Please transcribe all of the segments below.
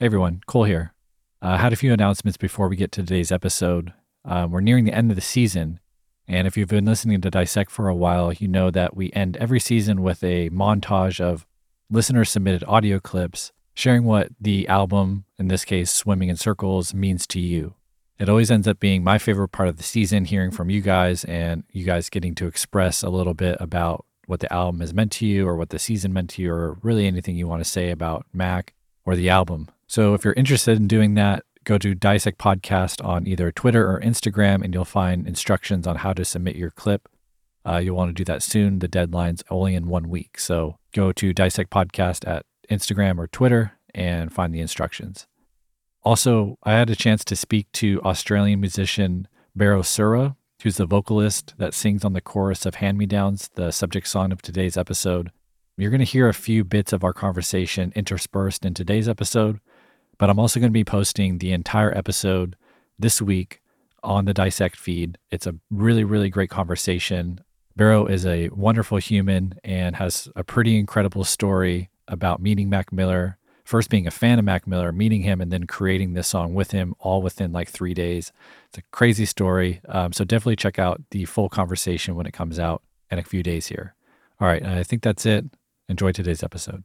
Hey everyone, Cole here. I uh, had a few announcements before we get to today's episode. Um, we're nearing the end of the season, and if you've been listening to Dissect for a while, you know that we end every season with a montage of listener submitted audio clips sharing what the album, in this case, Swimming in Circles, means to you. It always ends up being my favorite part of the season, hearing from you guys and you guys getting to express a little bit about what the album has meant to you or what the season meant to you, or really anything you want to say about Mac or the album. So if you're interested in doing that, go to Dissect Podcast on either Twitter or Instagram, and you'll find instructions on how to submit your clip. Uh, you'll want to do that soon. The deadline's only in one week. So go to Dissect Podcast at Instagram or Twitter and find the instructions. Also, I had a chance to speak to Australian musician Baro Sura, who's the vocalist that sings on the chorus of Hand Me Downs, the subject song of today's episode. You're going to hear a few bits of our conversation interspersed in today's episode, but I'm also going to be posting the entire episode this week on the Dissect feed. It's a really, really great conversation. Baro is a wonderful human and has a pretty incredible story about meeting Mac Miller, first being a fan of Mac Miller, meeting him, and then creating this song with him all within like three days. It's a crazy story. Um, so definitely check out the full conversation when it comes out in a few days here. All right, I think that's it. Enjoy today's episode.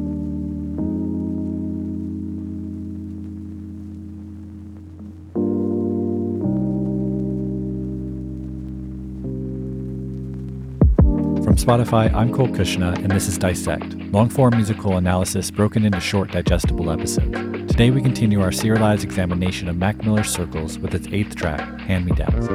Spotify, I'm Cole Cuchna, and this is Dissect, long form musical analysis broken into short, digestible episodes. Today, we continue our serialized examination of Mac Miller's Circles with its eighth track, Hand Me Downs.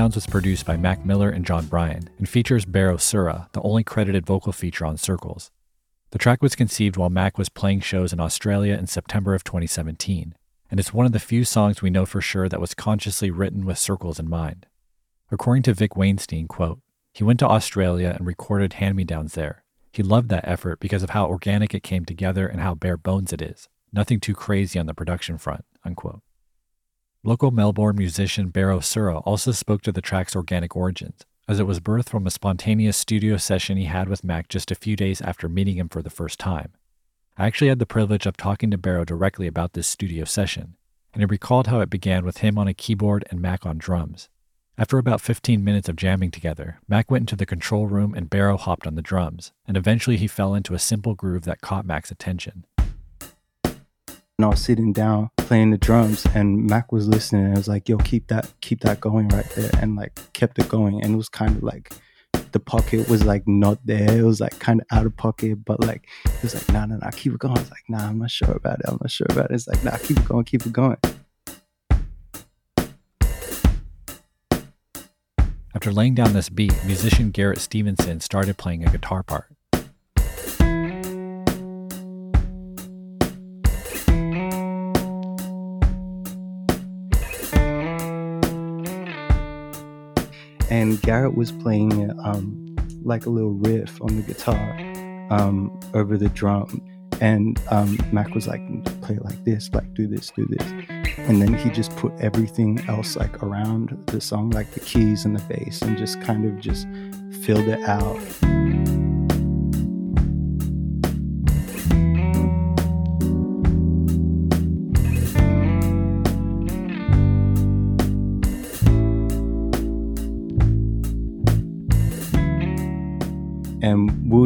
Downs was produced by Mac Miller and Jon Brion and features Baro Sura, the only credited vocal feature on Circles. The track was conceived while Mac was playing shows in Australia in September of 2017, and it's one of the few songs we know for sure that was consciously written with Circles in mind. According to Vic Weinstein, quote, he went to Australia and recorded Hand Me Downs there. He loved that effort because of how organic it came together and how bare bones it is. Nothing too crazy on the production front, unquote. Local Melbourne musician Baro Sura also spoke to the track's organic origins, as it was birthed from a spontaneous studio session he had with Mac just a few days after meeting him for the first time. I actually had the privilege of talking to Baro directly about this studio session, and he recalled how it began with him on a keyboard and Mac on drums. After about 15 minutes of jamming together, Mac went into the control room and Baro hopped on the drums, and eventually he fell into a simple groove that caught Mac's attention. And I was sitting down playing the drums and Mac was listening and I was like, yo, keep that, keep that going right there. And like kept it going. And it was kind of like the pocket was like not there. It was like kind of out of pocket, but like he was like, nah, nah, nah, keep it going. I was like, nah, I'm not sure about it. I'm not sure about it. It's like, nah, keep it going, keep it going. After laying down this beat, musician Garrett Stevenson started playing a guitar part. Garrett was playing um, like a little riff on the guitar um, over the drum, and um, Mac was like, "Play like this, like do this, do this," and then he just put everything else like around the song, like the keys and the bass, and just kind of just filled it out.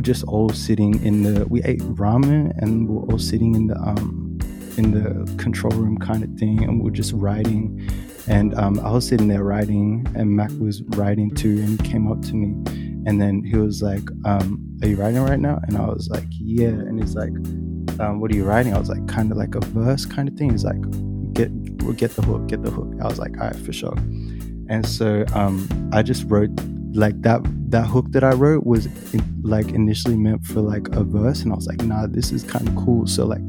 Just all sitting in the we ate ramen and we were all sitting in the um in the control room kind of thing and we are just writing. And um, I was sitting there writing and Mac was writing too and he came up to me and then he was like um, are you writing right now? And I was like yeah. And he's like um, what are you writing? I was like kind of like a verse kind of thing. He's like get we get the hook get the hook. I was like all right for sure. And so um, I just wrote like that that hook that I wrote was in, like initially meant for like a verse, and I was like, nah, this is kind of cool. So like,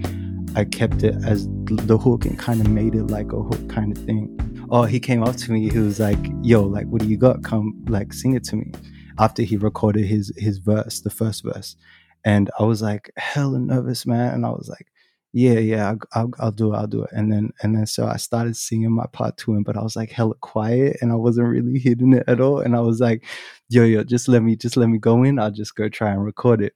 I kept it as the hook and kind of made it like a hook kind of thing. Oh, he came up to me. He was like, "Yo, like, what do you got? Come, like, sing it to me." After he recorded his his verse, the first verse, and I was like hella nervous, man. And I was like, yeah, yeah, I'll, I'll, I'll, do it, I'll do it. And then, and then, so I started singing my part to him, but I was like hella quiet and I wasn't really hitting it at all. And I was like, yo, yo, just let me, just let me go in. I'll just go try and record it.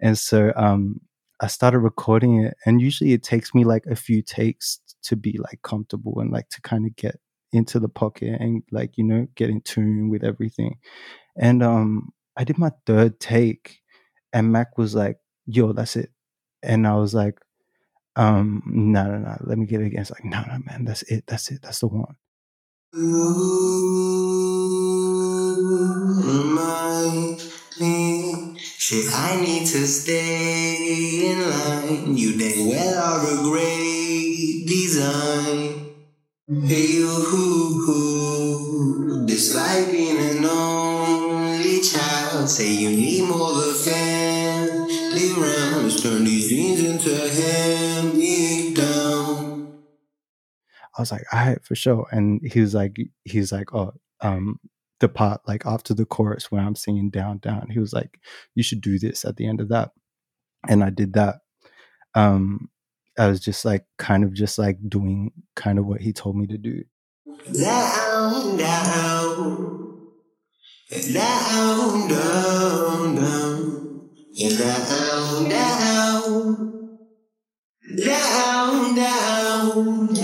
And so, um, I started recording it and usually it takes me like a few takes to be like comfortable and like to kind of get into the pocket and like, you know, get in tune with everything. And, um, I did my third take and Mac was like, yo, that's it. And I was like, um, no, no, no. Let me get it again. It's like, no, no, man. That's it. That's it. That's the one. Shit, I need to stay in line. You dang well are a great design. Hey, you, who, despite being an only child, say you need more of a family around. Let's turn these jeans into hand me down. I was like, all right, for sure. And he was like, he's like, oh, um, the part like after the chorus where I'm singing down, down. He was like, you should do this at the end of that. And I did that. Um, I was just like kind of just like doing kind of what he told me to do. Down, down, down, down, down, down, down, down, down.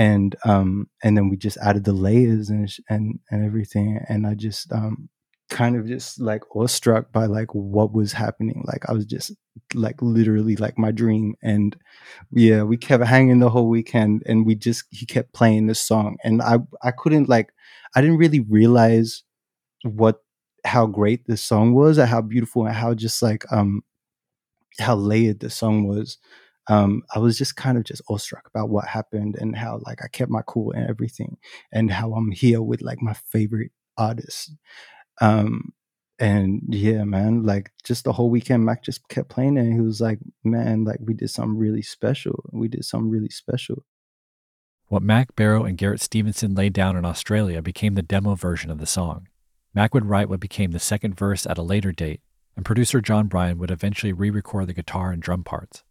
And um and then we just added the layers and and and everything, and I just um kind of just like awestruck by like what was happening. Like I was just like literally like my dream. And yeah, we kept hanging the whole weekend and we just he kept playing this song. And I I couldn't like I didn't really realize what how great this song was and how beautiful and how just like um how layered the song was. Um, I was just kind of just awestruck about what happened and how like I kept my cool and everything and how I'm here with like my favorite artists um, and yeah, man, like just the whole weekend, Mac just kept playing. And he was like, man, like we did something really special. We did something really special. What Mac Baro and Garrett Stevenson laid down in Australia became the demo version of the song. Mac would write what became the second verse at a later date, and producer Jon Brion would eventually re record the guitar and drum parts.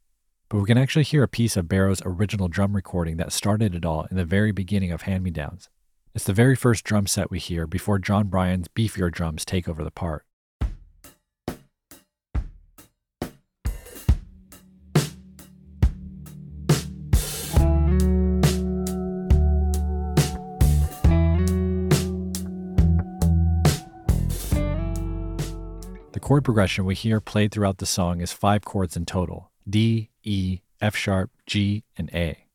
But we can actually hear a piece of Baro's original drum recording that started it all in the very beginning of Hand Me Downs. It's the very first drum set we hear before Jon Brion's beefier drums take over the part. The chord progression we hear played throughout the song is five chords in total D, E, F sharp, G, and A.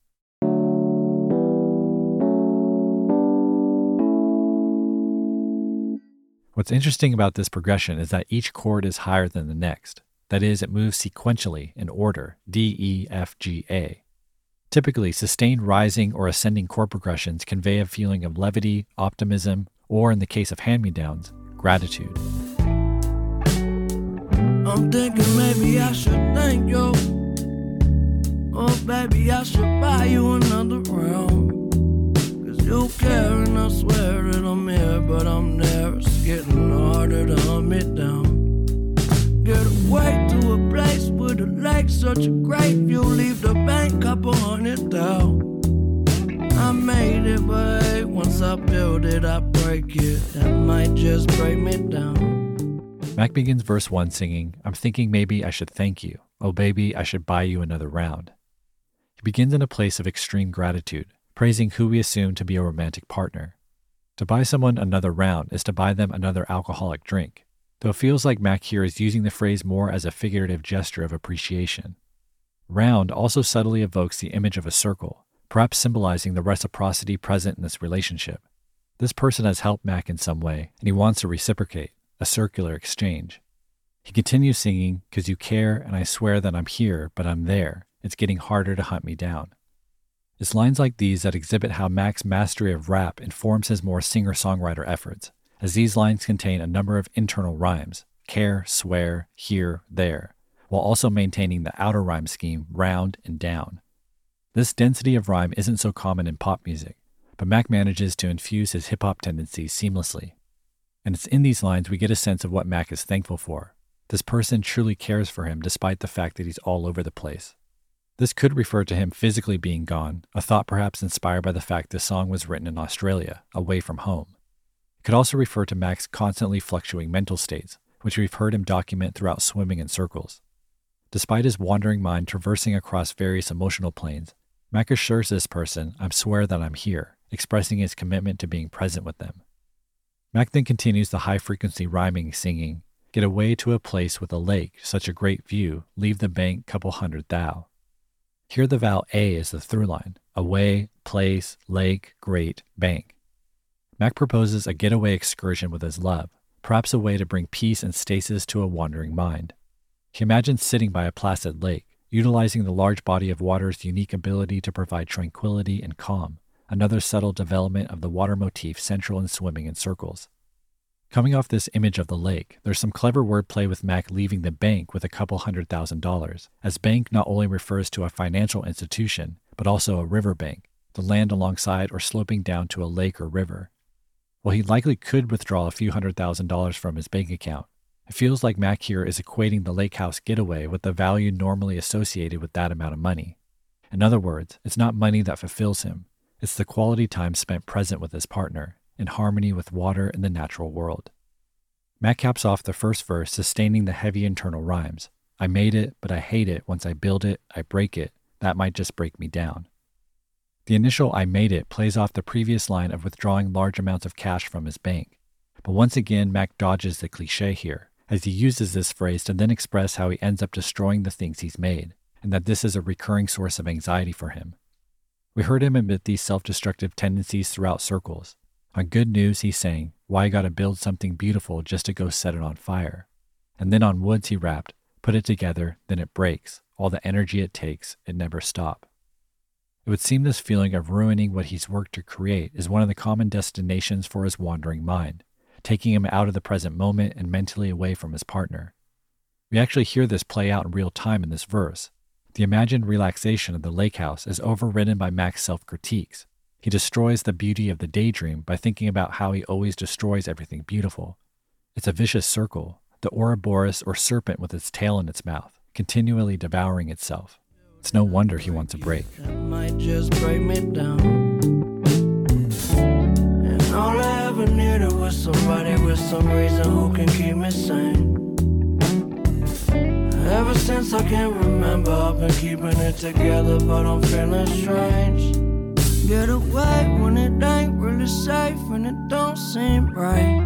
What's interesting about this progression is that each chord is higher than the next. That is, it moves sequentially in order D, E, F, G, A. Typically, sustained rising or ascending chord progressions convey a feeling of levity, optimism, or in the case of hand me downs, gratitude. I'm thinking maybe I should thank you. Oh, baby, I should buy you another round. Cause you care, and I swear that I'm here, but I'm there. It's getting harder to hunt me down. Get away to a place with a lake, such a great view. Leave the bank, couple hundred down. I made it, but once I build it, I break it. That might just break me down. Mac begins verse 1 singing, I'm thinking maybe I should thank you. Oh, baby, I should buy you another round. He begins in a place of extreme gratitude, praising who we assume to be a romantic partner. To buy someone another round is to buy them another alcoholic drink, though it feels like Mac here is using the phrase more as a figurative gesture of appreciation. Round also subtly evokes the image of a circle, perhaps symbolizing the reciprocity present in this relationship. This person has helped Mac in some way, and he wants to reciprocate a circular exchange. He continues singing, Cause you care, and I swear that I'm here, but I'm there. It's getting harder to hunt me down. It's lines like these that exhibit how Mac's mastery of rap informs his more singer songwriter efforts, as these lines contain a number of internal rhymes care, swear, here, there, while also maintaining the outer rhyme scheme round and down. This density of rhyme isn't so common in pop music, but Mac manages to infuse his hip hop tendencies seamlessly. And it's in these lines we get a sense of what Mac is thankful for. This person truly cares for him despite the fact that he's all over the place. This could refer to him physically being gone, a thought perhaps inspired by the fact this song was written in Australia, away from home. It could also refer to Mac's constantly fluctuating mental states, which we've heard him document throughout swimming in circles. Despite his wandering mind traversing across various emotional planes, Mac assures this person, I swear that I'm here, expressing his commitment to being present with them. Mac then continues the high frequency rhyming, singing, Get away to a place with a lake, such a great view, leave the bank, couple hundred thou. Here the vowel A is the through line away, place, lake, great, bank. Mac proposes a getaway excursion with his love, perhaps a way to bring peace and stasis to a wandering mind. He imagines sitting by a placid lake, utilizing the large body of water's unique ability to provide tranquility and calm, another subtle development of the water motif central in swimming in circles. Coming off this image of the lake, there's some clever wordplay with Mac leaving the bank with a couple hundred thousand dollars, as bank not only refers to a financial institution, but also a river bank, the land alongside or sloping down to a lake or river. While he likely could withdraw a few hundred thousand dollars from his bank account, it feels like Mac here is equating the lake house getaway with the value normally associated with that amount of money. In other words, it's not money that fulfills him, it's the quality time spent present with his partner, in harmony with water and the natural world. Mac caps off the first verse, sustaining the heavy internal rhymes. I made it, but I hate it. Once I build it, I break it. That might just break me down. The initial I made it plays off the previous line of withdrawing large amounts of cash from his bank. But once again, Mac dodges the cliche here, as he uses this phrase to then express how he ends up destroying the things he's made, and that this is a recurring source of anxiety for him. We heard him admit these self destructive tendencies throughout circles. On good news, he sang, Why gotta build something beautiful just to go set it on fire? And then on woods, he rapped, Put it together, then it breaks. All the energy it takes, it never stop. It would seem this feeling of ruining what he's worked to create is one of the common destinations for his wandering mind, taking him out of the present moment and mentally away from his partner. We actually hear this play out in real time in this verse, the imagined relaxation of the lake house is overridden by Mac's self critiques. He destroys the beauty of the daydream by thinking about how he always destroys everything beautiful. It's a vicious circle, the Ouroboros or serpent with its tail in its mouth, continually devouring itself. It's no wonder he wants a break. And all I ever needed was somebody with some reason who can keep me sane. Ever since I can remember, I've been keeping it together, but I'm feeling strange. Get away when it ain't really safe and it don't seem right.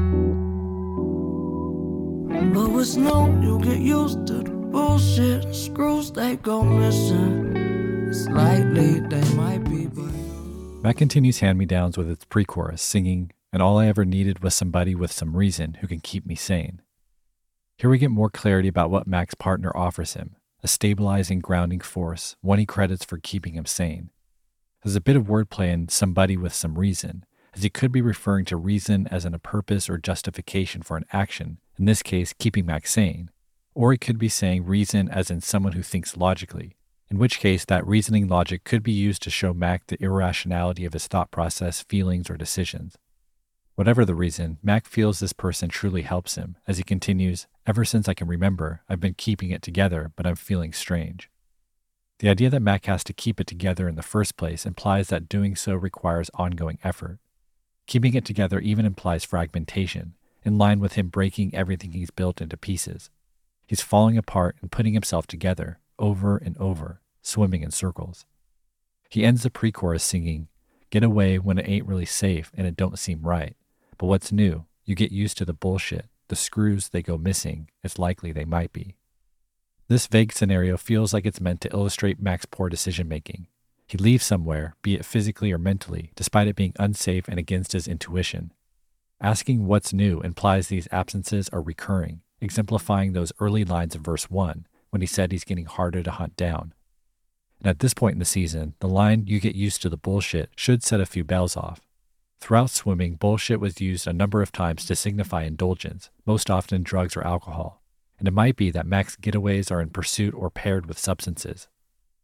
But with snow, you get used to the bullshit. Screws they go missing. Slightly they might be, but. Mac continues hand me downs with its pre chorus, singing, and all I ever needed was somebody with some reason who can keep me sane. Here we get more clarity about what Mac's partner offers him a stabilizing, grounding force, one he credits for keeping him sane. There's a bit of wordplay in somebody with some reason, as he could be referring to reason as in a purpose or justification for an action, in this case, keeping Mac sane. Or he could be saying reason as in someone who thinks logically, in which case that reasoning logic could be used to show Mac the irrationality of his thought process, feelings, or decisions. Whatever the reason, Mac feels this person truly helps him as he continues, Ever since I can remember, I've been keeping it together, but I'm feeling strange. The idea that Mac has to keep it together in the first place implies that doing so requires ongoing effort. Keeping it together even implies fragmentation, in line with him breaking everything he's built into pieces. He's falling apart and putting himself together, over and over, swimming in circles. He ends the pre chorus singing, Get away when it ain't really safe and it don't seem right. But what's new? You get used to the bullshit. The screws, they go missing. It's likely they might be. This vague scenario feels like it's meant to illustrate Mac's poor decision making. He leaves somewhere, be it physically or mentally, despite it being unsafe and against his intuition. Asking what's new implies these absences are recurring, exemplifying those early lines of verse 1 when he said he's getting harder to hunt down. And at this point in the season, the line, you get used to the bullshit, should set a few bells off. Throughout swimming, bullshit was used a number of times to signify indulgence, most often drugs or alcohol. And it might be that Mac's getaways are in pursuit or paired with substances.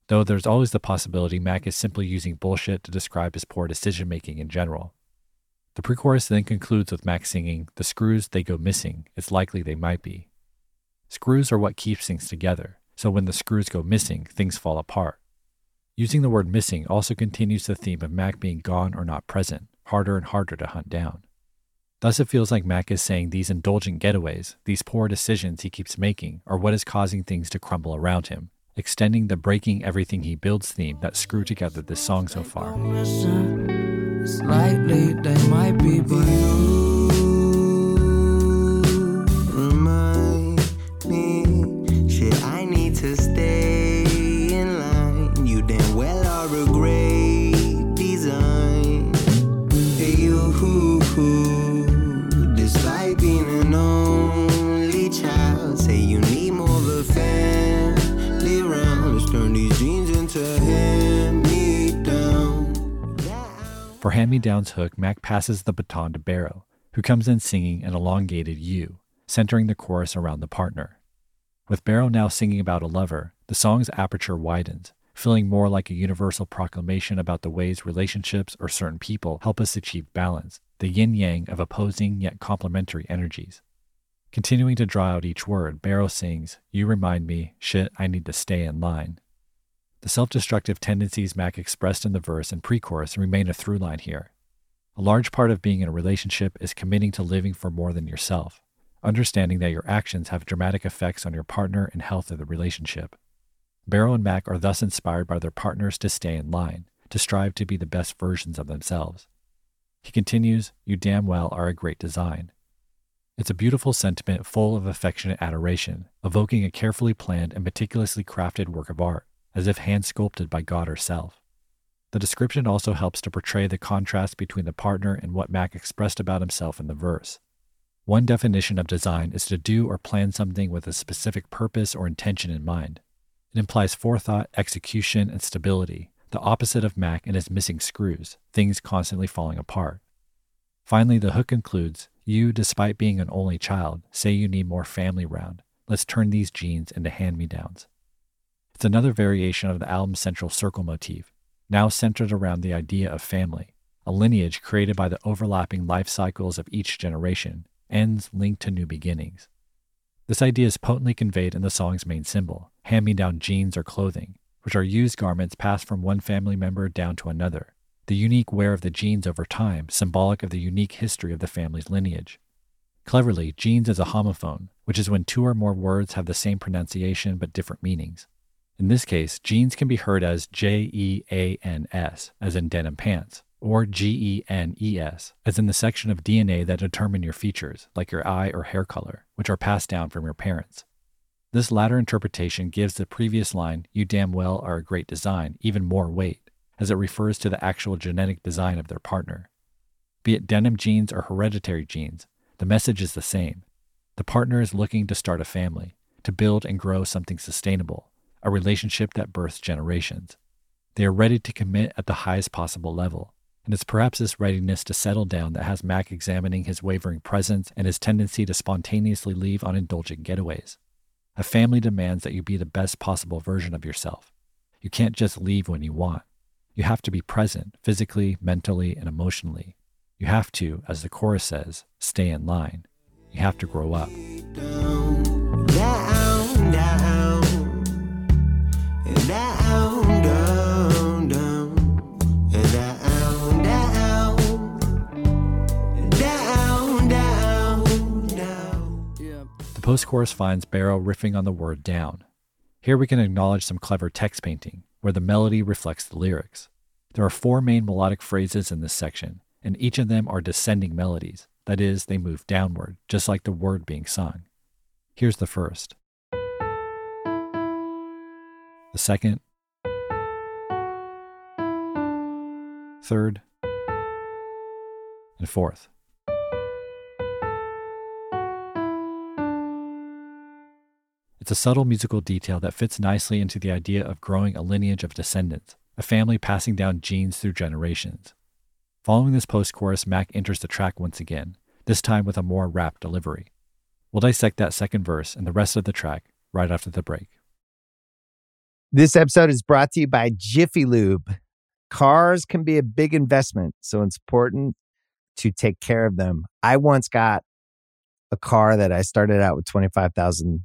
Though there's always the possibility Mac is simply using bullshit to describe his poor decision making in general. The pre chorus then concludes with Mac singing, The screws, they go missing. It's likely they might be. Screws are what keeps things together, so when the screws go missing, things fall apart. Using the word missing also continues the theme of Mac being gone or not present, harder and harder to hunt down. Thus, it feels like Mac is saying these indulgent getaways, these poor decisions he keeps making, are what is causing things to crumble around him, extending the breaking everything he builds theme that screw together this song so far. For Hand Me Down's hook, Mac passes the baton to Baro, who comes in singing an elongated U, centering the chorus around the partner. With Baro now singing about a lover, the song's aperture widens, feeling more like a universal proclamation about the ways relationships or certain people help us achieve balance, the yin yang of opposing yet complementary energies. Continuing to draw out each word, Baro sings, You remind me, shit, I need to stay in line. The self destructive tendencies Mac expressed in the verse and pre chorus remain a through line here. A large part of being in a relationship is committing to living for more than yourself, understanding that your actions have dramatic effects on your partner and health of the relationship. Baro and Mac are thus inspired by their partners to stay in line, to strive to be the best versions of themselves. He continues, You damn well are a great design. It's a beautiful sentiment full of affectionate adoration, evoking a carefully planned and meticulously crafted work of art, as if hand sculpted by God herself. The description also helps to portray the contrast between the partner and what Mac expressed about himself in the verse. One definition of design is to do or plan something with a specific purpose or intention in mind. It implies forethought, execution, and stability, the opposite of Mac and his missing screws, things constantly falling apart. Finally, the hook concludes You, despite being an only child, say you need more family round. Let's turn these genes into hand me downs. It's another variation of the album's central circle motif, now centered around the idea of family, a lineage created by the overlapping life cycles of each generation, ends linked to new beginnings. This idea is potently conveyed in the song's main symbol, hand me down jeans or clothing, which are used garments passed from one family member down to another, the unique wear of the jeans over time, symbolic of the unique history of the family's lineage. Cleverly, jeans is a homophone, which is when two or more words have the same pronunciation but different meanings. In this case, jeans can be heard as J E A N S, as in denim pants, or G E N E S, as in the section of DNA that determine your features, like your eye or hair color, which are passed down from your parents. This latter interpretation gives the previous line, You damn well are a great design, even more weight, as it refers to the actual genetic design of their partner. Be it denim jeans or hereditary genes, the message is the same. The partner is looking to start a family, to build and grow something sustainable, a relationship that births generations. They are ready to commit at the highest possible level. And it's perhaps this readiness to settle down that has Mac examining his wavering presence and his tendency to spontaneously leave on indulgent getaways. A family demands that you be the best possible version of yourself. You can't just leave when you want. You have to be present physically, mentally, and emotionally. You have to, as the chorus says, stay in line. You have to grow up. down, down, down, post chorus finds Baro riffing on the word down. Here we can acknowledge some clever text painting, where the melody reflects the lyrics. There are four main melodic phrases in this section, and each of them are descending melodies. That is, they move downward, just like the word being sung. Here's the first. The second. Third. And fourth. It's a subtle musical detail that fits nicely into the idea of growing a lineage of descendants, a family passing down genes through generations. Following this post chorus, Mac enters the track once again, this time with a more rap delivery. We'll dissect that second verse and the rest of the track right after the break. This episode is brought to you by Jiffy Lube. Cars can be a big investment, so it's important to take care of them. I once got a car that I started out with 25,000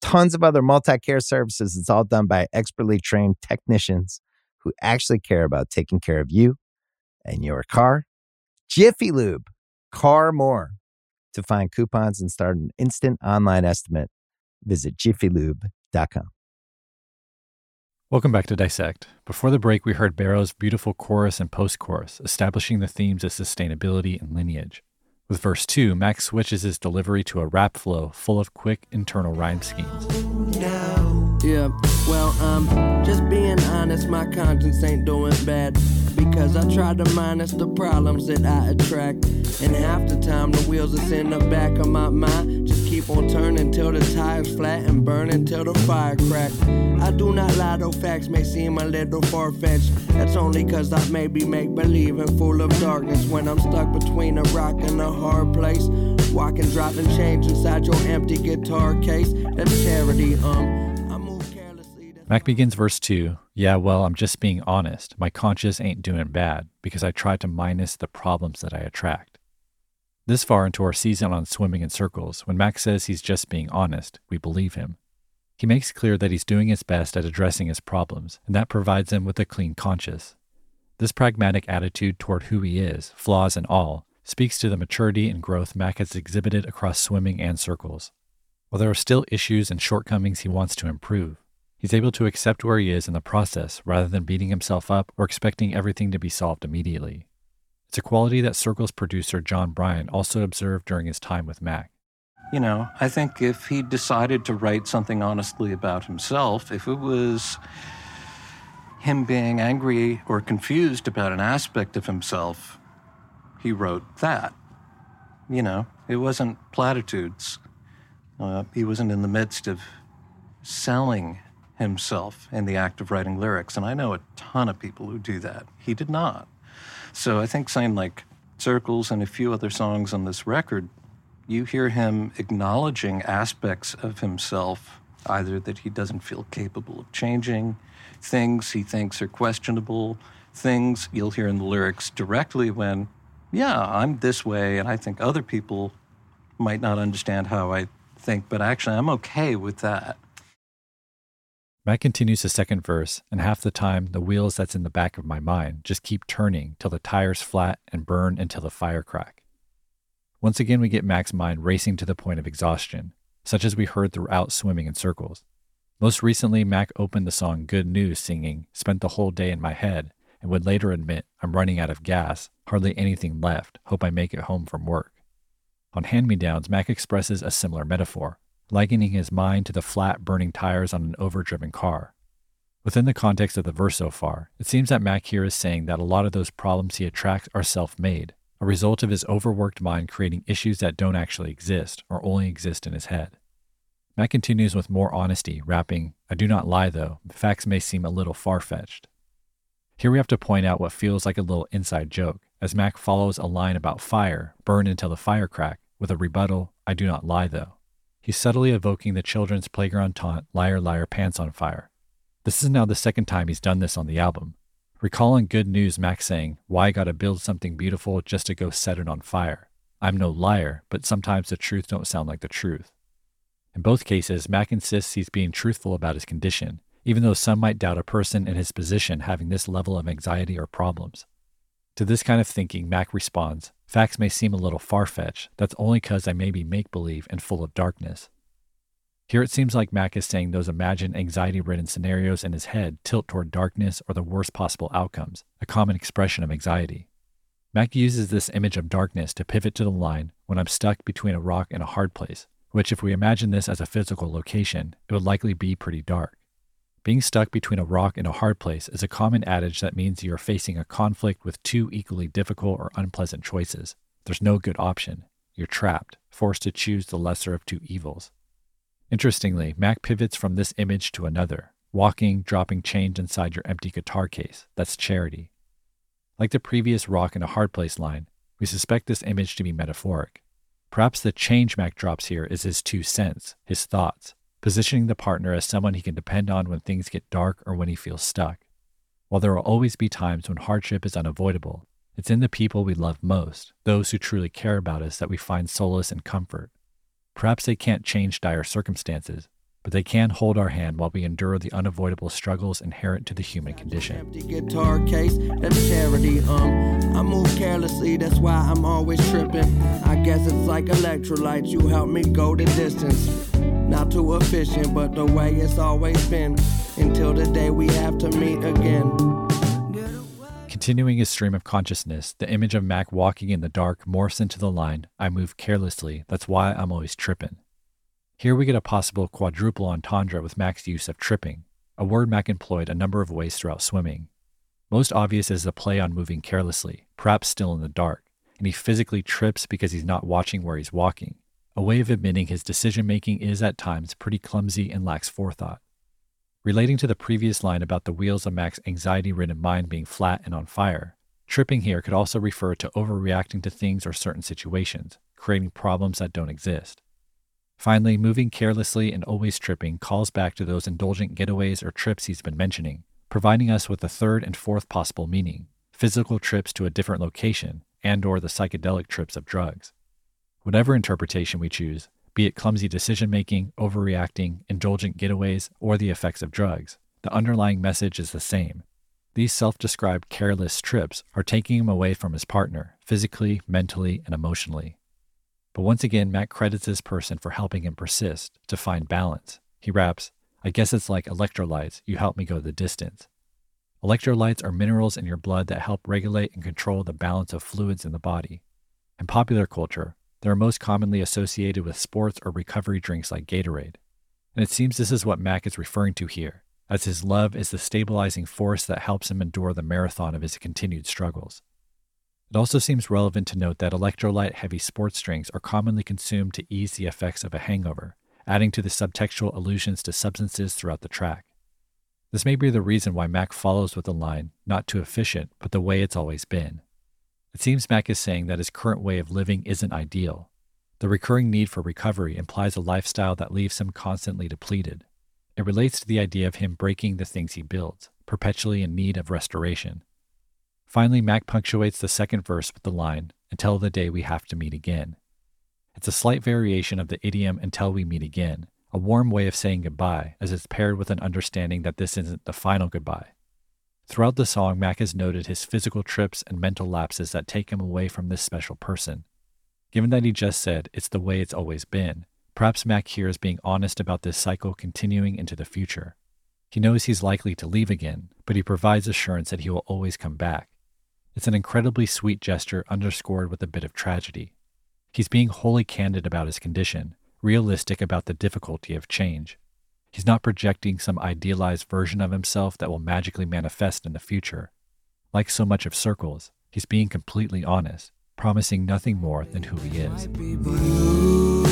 tons of other multi care services. It's all done by expertly trained technicians who actually care about taking care of you and your car. Jiffy Lube, car more. To find coupons and start an instant online estimate, visit jiffylube.com. Welcome back to Dissect. Before the break, we heard Baro's beautiful chorus and post chorus, establishing the themes of sustainability and lineage. With verse 2, Max switches his delivery to a rap flow full of quick internal rhyme schemes. Yeah, well, um, just being honest, my conscience ain't doing bad. Because I try to minus the problems that I attract. And half the time, the wheels that's in the back of my mind just keep on turning till the tires flat and burning till the fire crack. I do not lie, though facts may seem a little far fetched. That's only cause I maybe make believe and full of darkness when I'm stuck between a rock and a hard place. Walking, dropping change inside your empty guitar case. That's charity, um. Mac begins verse 2 Yeah, well, I'm just being honest. My conscience ain't doing bad because I try to minus the problems that I attract. This far into our season on swimming in circles, when Max says he's just being honest, we believe him. He makes clear that he's doing his best at addressing his problems, and that provides him with a clean conscience. This pragmatic attitude toward who he is, flaws and all, speaks to the maturity and growth Mac has exhibited across swimming and circles. While there are still issues and shortcomings he wants to improve, he's able to accept where he is in the process rather than beating himself up or expecting everything to be solved immediately. It's a quality that Circles producer Jon Brion also observed during his time with Mac. You know, I think if he decided to write something honestly about himself, if it was him being angry or confused about an aspect of himself, he wrote that. You know, it wasn't platitudes. Uh, he wasn't in the midst of selling himself in the act of writing lyrics. And I know a ton of people who do that. He did not. So I think saying like Circles and a few other songs on this record, you hear him acknowledging aspects of himself, either that he doesn't feel capable of changing, things he thinks are questionable, things you'll hear in the lyrics directly when, yeah, I'm this way, and I think other people might not understand how I think, but actually I'm okay with that. Mac continues the second verse, and half the time, the wheels that's in the back of my mind just keep turning till the tires flat and burn until the fire crack. Once again, we get Mac's mind racing to the point of exhaustion, such as we heard throughout Swimming in Circles. Most recently, Mac opened the song Good News singing, Spent the whole day in my head, and would later admit, I'm running out of gas, hardly anything left, hope I make it home from work. On Hand Me Downs, Mac expresses a similar metaphor, likening his mind to the flat, burning tires on an overdriven car. Within the context of the verse so far, it seems that Mac here is saying that a lot of those problems he attracts are self made, a result of his overworked mind creating issues that don't actually exist or only exist in his head. Mac continues with more honesty, rapping, I do not lie though, the facts may seem a little far fetched. Here we have to point out what feels like a little inside joke, as Mac follows a line about fire, burn until the fire crack, with a rebuttal, I do not lie though. He's subtly evoking the children's playground taunt, liar, liar, pants on fire. This is now the second time he's done this on the album. Recalling Good News Mac saying, Why gotta build something beautiful just to go set it on fire? I'm no liar, but sometimes the truth don't sound like the truth. In both cases, Mac insists he's being truthful about his condition, even though some might doubt a person in his position having this level of anxiety or problems. To this kind of thinking, Mac responds, Facts may seem a little far fetched. That's only because I may be make believe and full of darkness. Here it seems like Mac is saying those imagined anxiety ridden scenarios in his head tilt toward darkness or the worst possible outcomes, a common expression of anxiety. Mac uses this image of darkness to pivot to the line when I'm stuck between a rock and a hard place, which, if we imagine this as a physical location, it would likely be pretty dark. Being stuck between a rock and a hard place is a common adage that means you are facing a conflict with two equally difficult or unpleasant choices. There's no good option. You're trapped, forced to choose the lesser of two evils. Interestingly, Mac pivots from this image to another walking, dropping change inside your empty guitar case. That's charity. Like the previous rock and a hard place line, we suspect this image to be metaphoric. Perhaps the change Mac drops here is his two cents, his thoughts, positioning the partner as someone he can depend on when things get dark or when he feels stuck. While there will always be times when hardship is unavoidable, it's in the people we love most, those who truly care about us, that we find solace and comfort. Perhaps they can't change dire circumstances, but they can hold our hand while we endure the unavoidable struggles inherent to the human condition. Empty guitar case, that's charity. Um, I move carelessly, that's why I'm always tripping. I guess it's like electrolytes, you help me go the distance. Not too efficient, but the way it's always been. Until the day we have to meet again. Continuing his stream of consciousness, the image of Mac walking in the dark morphs into the line, I move carelessly, that's why I'm always tripping. Here we get a possible quadruple entendre with Mac's use of tripping, a word Mac employed a number of ways throughout swimming. Most obvious is the play on moving carelessly, perhaps still in the dark, and he physically trips because he's not watching where he's walking, a way of admitting his decision making is at times pretty clumsy and lacks forethought. Relating to the previous line about the wheels of Mac's anxiety ridden mind being flat and on fire, tripping here could also refer to overreacting to things or certain situations, creating problems that don't exist. Finally, moving carelessly and always tripping calls back to those indulgent getaways or trips he's been mentioning, providing us with a third and fourth possible meaning physical trips to a different location and or the psychedelic trips of drugs. Whatever interpretation we choose, be it clumsy decision making, overreacting, indulgent getaways, or the effects of drugs, the underlying message is the same. These self described careless trips are taking him away from his partner, physically, mentally, and emotionally. But once again, Matt credits this person for helping him persist, to find balance. He raps, I guess it's like electrolytes, you help me go the distance. Electrolytes are minerals in your blood that help regulate and control the balance of fluids in the body. In popular culture, they are most commonly associated with sports or recovery drinks like Gatorade. And it seems this is what Mac is referring to here, as his love is the stabilizing force that helps him endure the marathon of his continued struggles. It also seems relevant to note that electrolyte heavy sports drinks are commonly consumed to ease the effects of a hangover, adding to the subtextual allusions to substances throughout the track. This may be the reason why Mac follows with the line, not too efficient, but the way it's always been. It seems Mac is saying that his current way of living isn't ideal. The recurring need for recovery implies a lifestyle that leaves him constantly depleted. It relates to the idea of him breaking the things he builds, perpetually in need of restoration. Finally, Mac punctuates the second verse with the line, Until the day we have to meet again. It's a slight variation of the idiom until we meet again, a warm way of saying goodbye, as it's paired with an understanding that this isn't the final goodbye. Throughout the song, Mac has noted his physical trips and mental lapses that take him away from this special person. Given that he just said, it's the way it's always been, perhaps Mac here is being honest about this cycle continuing into the future. He knows he's likely to leave again, but he provides assurance that he will always come back. It's an incredibly sweet gesture underscored with a bit of tragedy. He's being wholly candid about his condition, realistic about the difficulty of change. He's not projecting some idealized version of himself that will magically manifest in the future. Like so much of Circles, he's being completely honest, promising nothing more than who he is.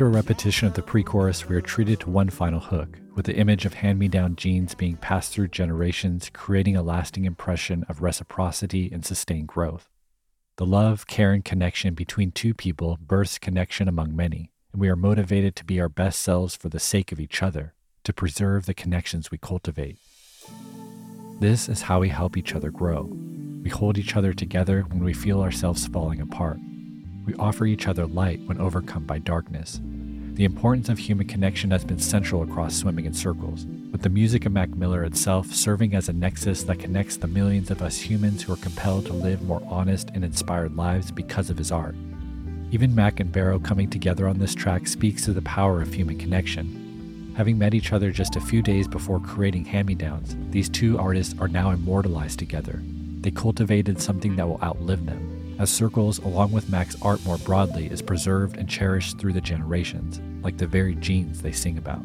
After a repetition of the pre chorus, we are treated to one final hook, with the image of hand me down genes being passed through generations, creating a lasting impression of reciprocity and sustained growth. The love, care, and connection between two people births connection among many, and we are motivated to be our best selves for the sake of each other, to preserve the connections we cultivate. This is how we help each other grow. We hold each other together when we feel ourselves falling apart. We offer each other light when overcome by darkness. The importance of human connection has been central across swimming in circles, with the music of Mac Miller itself serving as a nexus that connects the millions of us humans who are compelled to live more honest and inspired lives because of his art. Even Mac and Baro coming together on this track speaks to the power of human connection. Having met each other just a few days before creating Hand Me Downs, these two artists are now immortalized together. They cultivated something that will outlive them, as Circles, along with Mac's art more broadly, is preserved and cherished through the generations, like the very genes they sing about.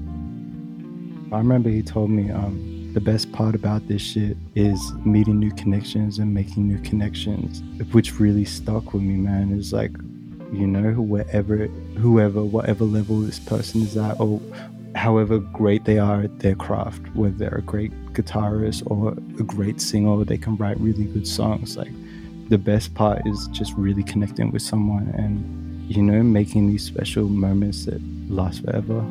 I remember he told me um, the best part about this shit is meeting new connections and making new connections, which really stuck with me, man. Is like, you know, wherever, whoever, whatever level this person is at, or however great they are at their craft, whether they're a great guitarist or a great singer, they can write really good songs. Like, the best part is just really connecting with someone and, you know, making these special moments that last forever.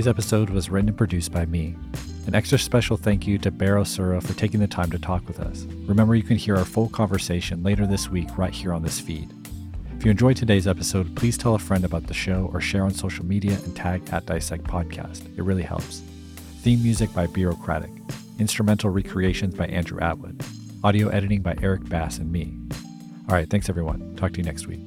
Today's episode was written and produced by me. An extra special thank you to Baro Sura for taking the time to talk with us. Remember, you can hear our full conversation later this week right here on this feed. If you enjoyed today's episode, please tell a friend about the show or share on social media and tag at Dissect Podcast. It really helps. Theme music by Bureaucratic. Instrumental recreations by Andrew Atwood. Audio editing by Eric Bass and me. All right, thanks everyone. Talk to you next week.